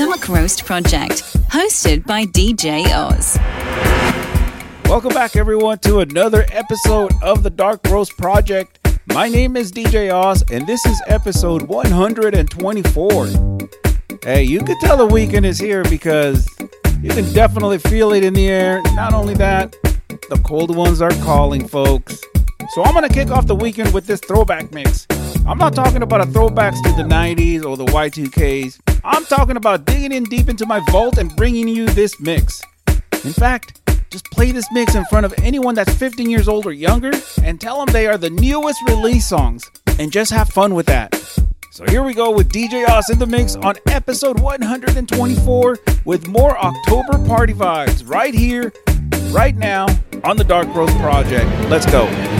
Dark Roast Project, hosted by DJ Oz. Welcome back, everyone, to another episode of the Dark Roast Project. My name is DJ Oz, and this is episode 124. Hey, you can tell the weekend is here because you can definitely feel it in the air. Not only that, the cold ones are calling, folks. So I'm going to kick off the weekend with this throwback mix. I'm not talking about a throwbacks to the 90s or the Y2Ks. I'm talking about digging in deep into my vault and bringing you this mix. In fact, just play this mix in front of anyone that's 15 years old or younger and tell them they are the newest release songs and just have fun with that. So here we go with DJ Oz in the mix on episode 124 with more October party vibes right here, right now on the Dark Roast Project. Let's go.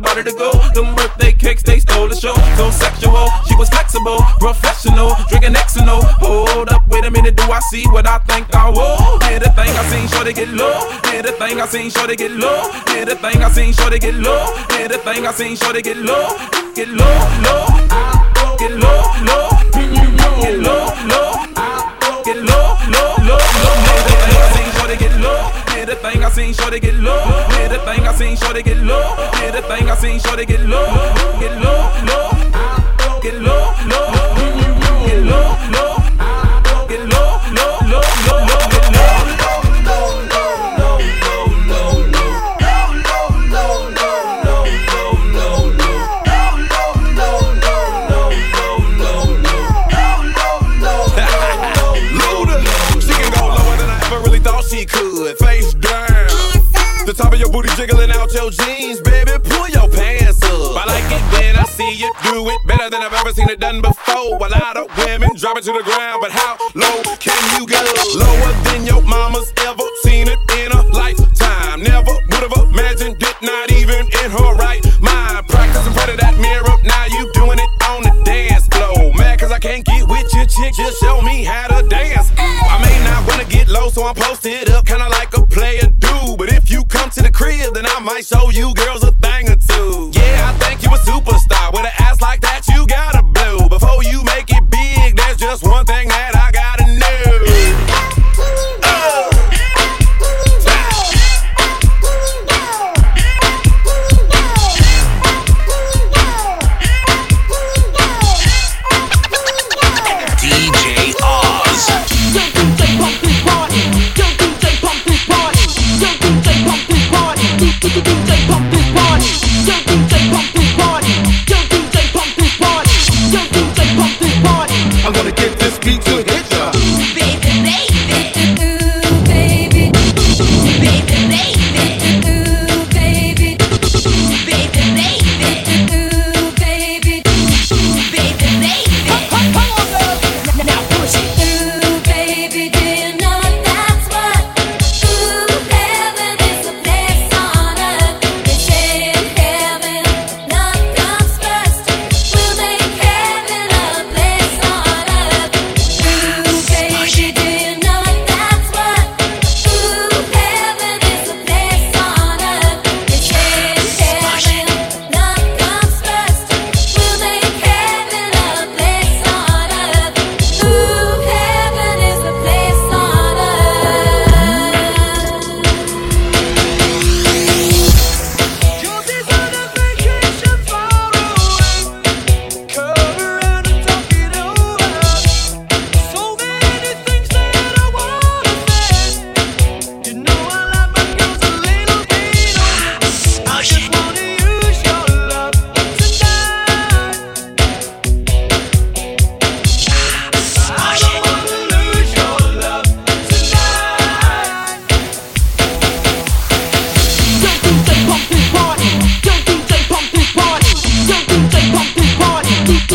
seen sure to go, them birthday cakes, they stole the show. So sexual, she was flexible, professional, drinking and. Hold up, wait a minute, do I see what I think I won't? Here the thing I seen, shorty get low. Did the thing I seen sure to get low. Did the thing I seen sure to get low. Here, the thing I seen sure to get low, low. Get low, low. Get low, low. The thing I seen sure to get low. Did the thing I seen sure to get low. Did the thing I seen sure to get low. Get low, low. Get low, low. Get low, low. Jiggling out your jeans, baby. Pull your pants up. I like it when I see you do it better than I've ever seen it done before. A lot of women drop it to the ground, but how low can you go? Lower than your mama's ever seen it in a lifetime. Never would have imagined it, not even in her right mind. Practice in front of that mirror, now you doing it on the dance floor. Mad cause I can't get with your chick, just show me how to dance. I may not wanna get low, so I'm posted up, kinda like a the crib, then I might show you girls a thing or two. Yeah, I think you a superstar.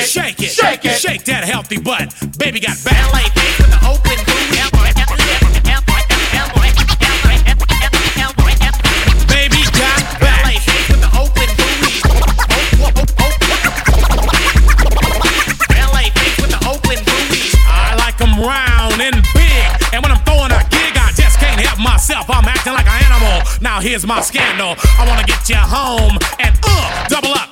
shake it, Shake it. shake it, Shake that healthy butt. Baby got ballet feet with the open Baby got ballet feet with the open Ballet feet with the open. I like round and big. And when I'm throwing a gig, I just can't help myself. I'm acting like an animal. Now here's my scandal. I wanna get you home and uh, double up,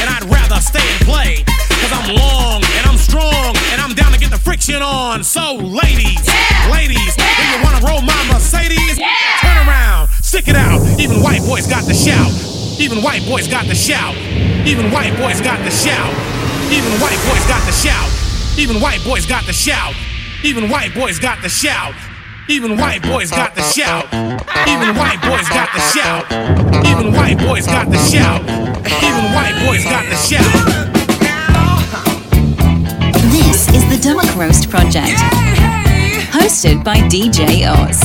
And I'd rather stay and play, cause I'm long and I'm strong, and I'm down to get the friction on. So, ladies, ladies, do you wanna roll my Mercedes? Turn around, stick it out. Even white boys got the shout. Even white boys got the shout. Even white boys got the shout. Even white boys got the shout. Even white boys got the shout. Even white boys got the shout. Even white boys got the shout. Even white boys got the shout. Even white boys got the shout. Even white boys got the shout. This is the Dark Roast Project, hosted by DJ Oz.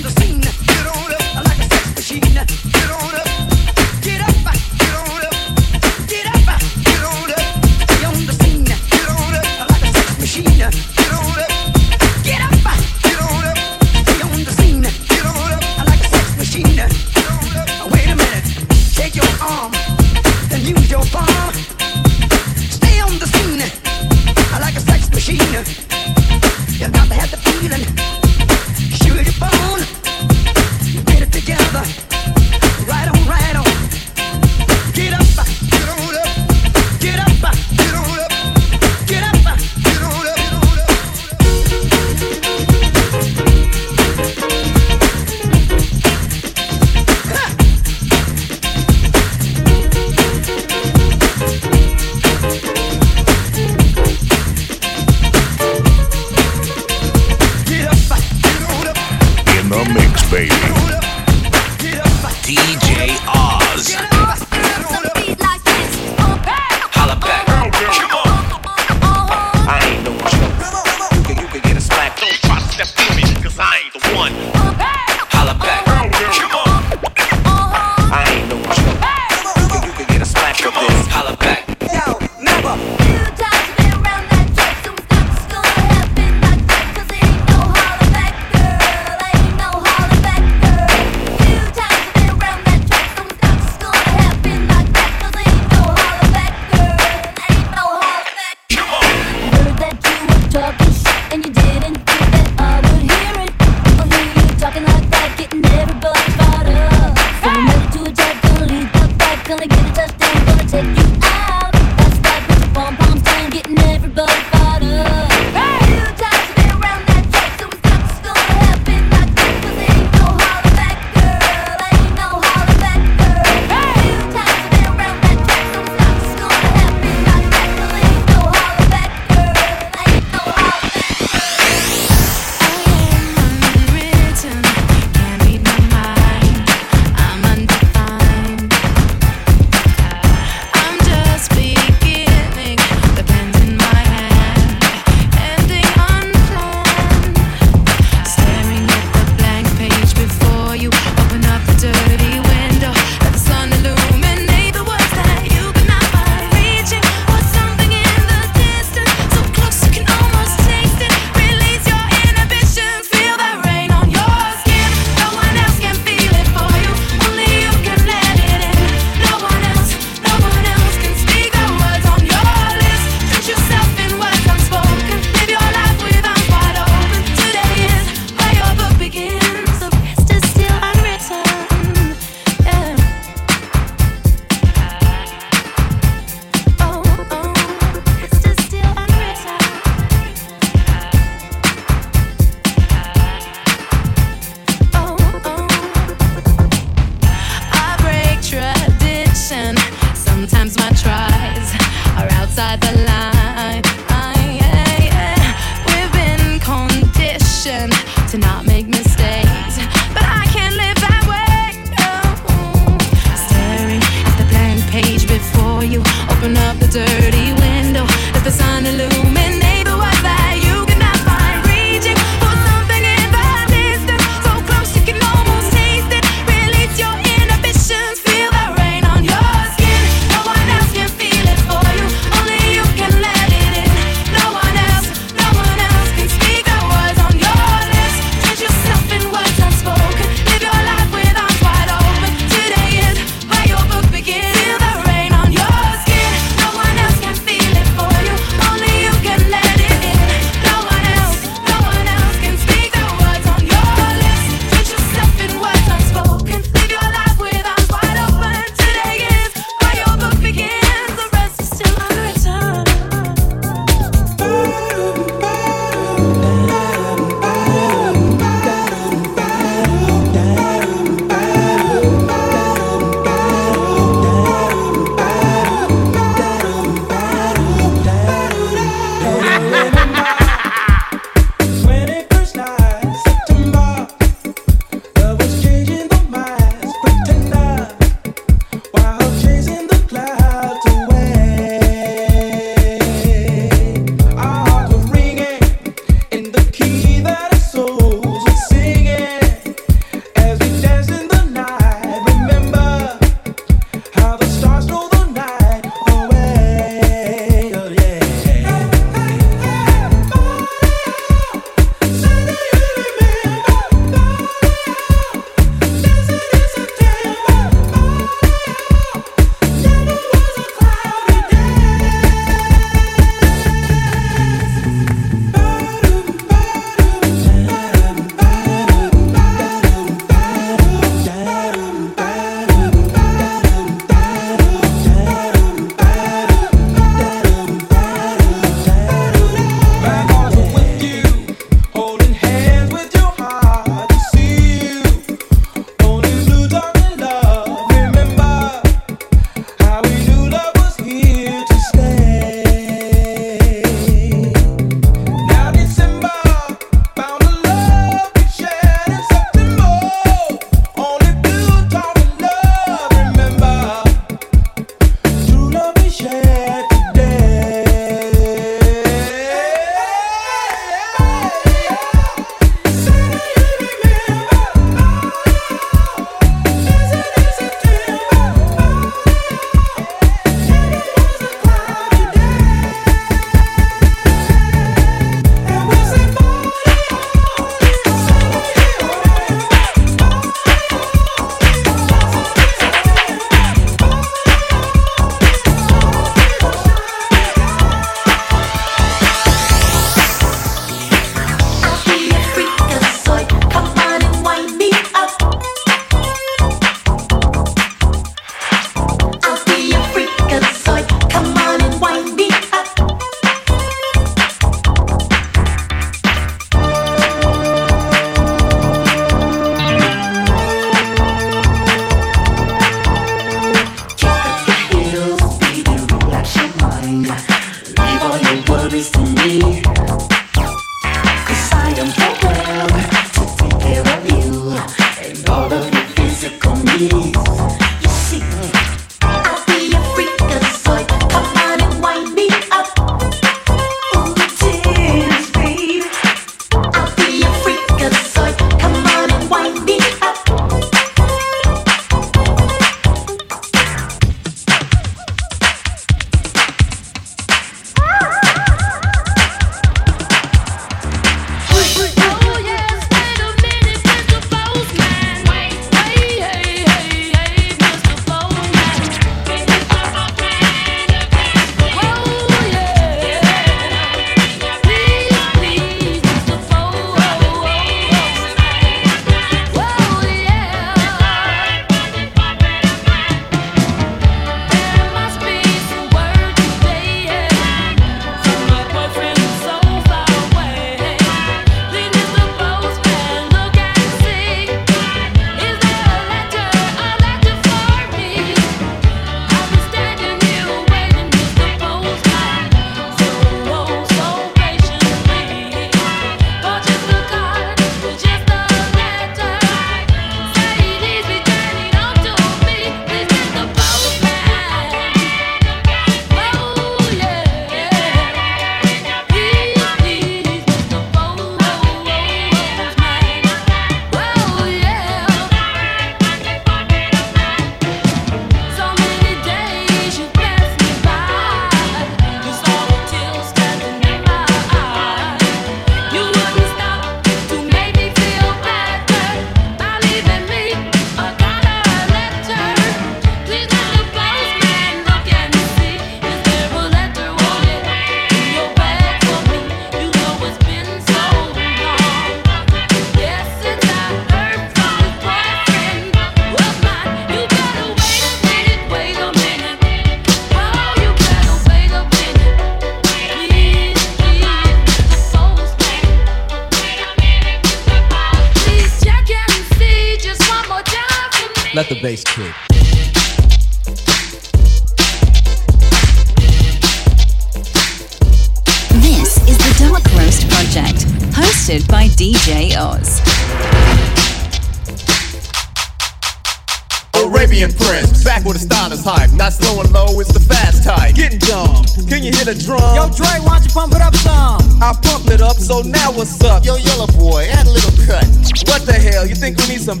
some.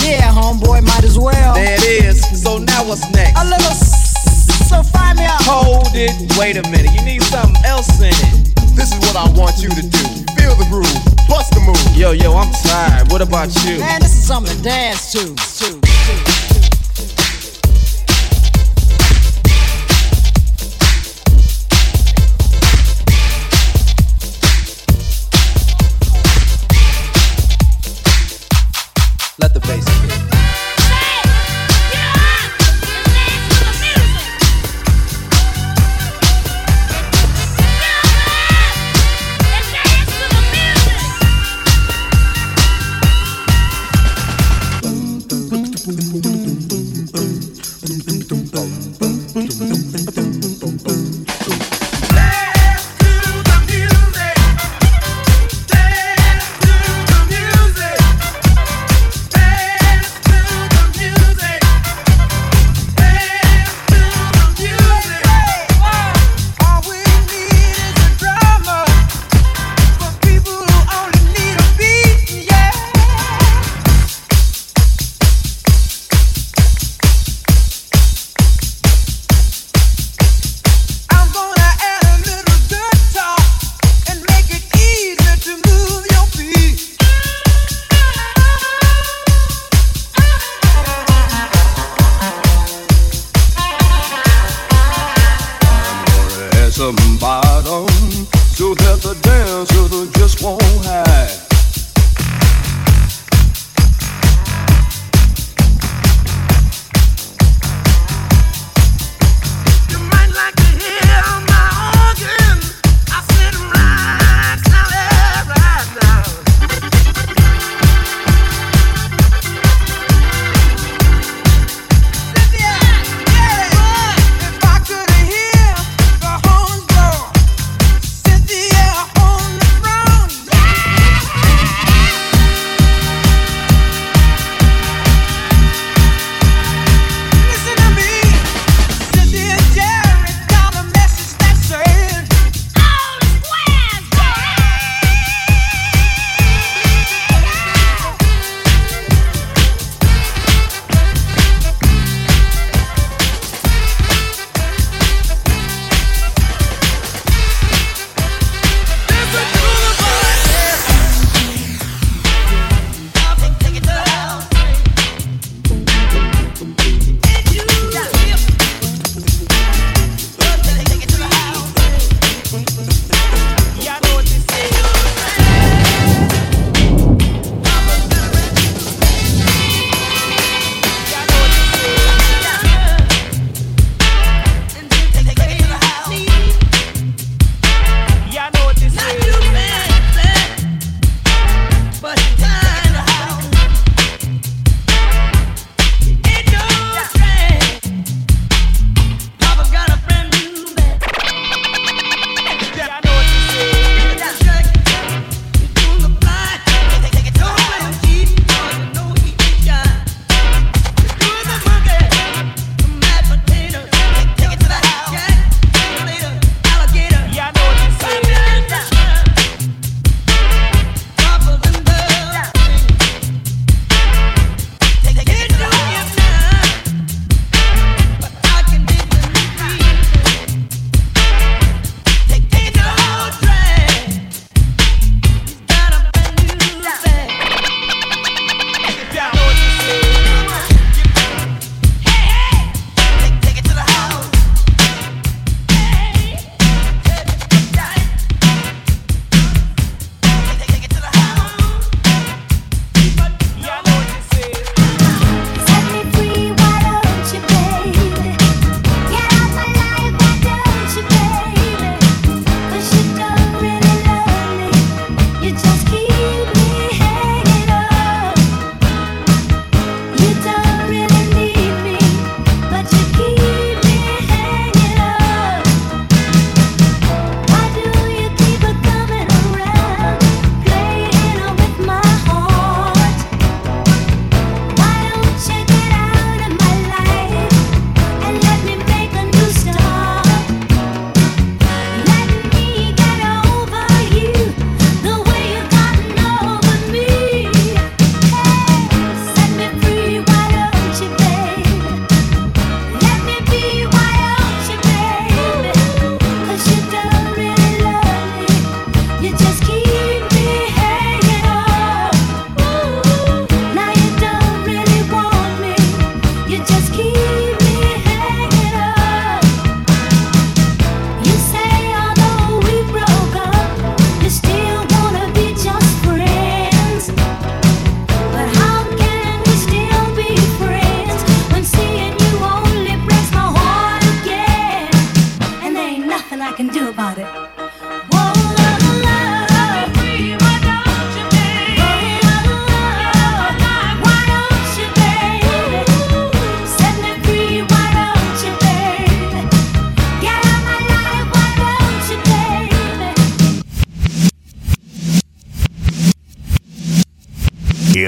Yeah, homeboy, might as well. There it is. So now what's next? A little. So find me out. Hold it. Wait a minute. You need something else in it. This is what I want you to do. Feel the groove. Bust the move. Yo, yo, I'm tired. What about you? Man, this is something to dance to. to, to.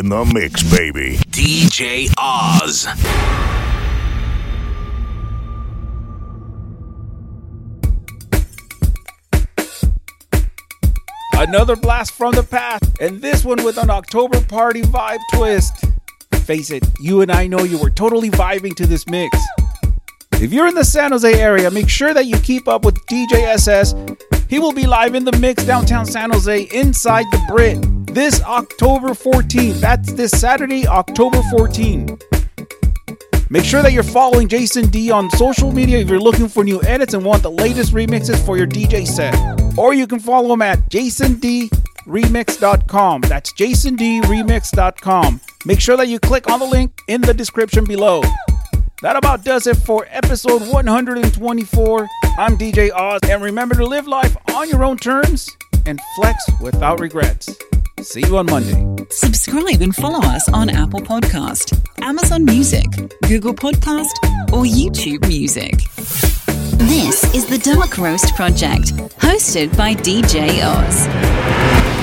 In the mix, baby. DJ Oz. Another blast from the past, and this one with an October party vibe twist. Face it, you and I know you were totally vibing to this mix. If you're in the San Jose area, make sure that you keep up with DJ SS. He will be live in the mix downtown San Jose inside the Britt this October 14th. That's this Saturday, October 14th. Make sure that you're following Jason Dee on social media if you're looking for new edits and want the latest remixes for your DJ set. Or you can follow him at jasondeeremix.com. That's jasondeeremix.com. Make sure that you click on the link in the description below. That about does it for episode 124. I'm DJ Oz, and remember to live life on your own terms and flex without regrets. See you on Monday. Subscribe and follow us on Apple Podcast, Amazon Music, Google Podcast, or YouTube Music. This is the Dark Roast Project, hosted by DJ Oz.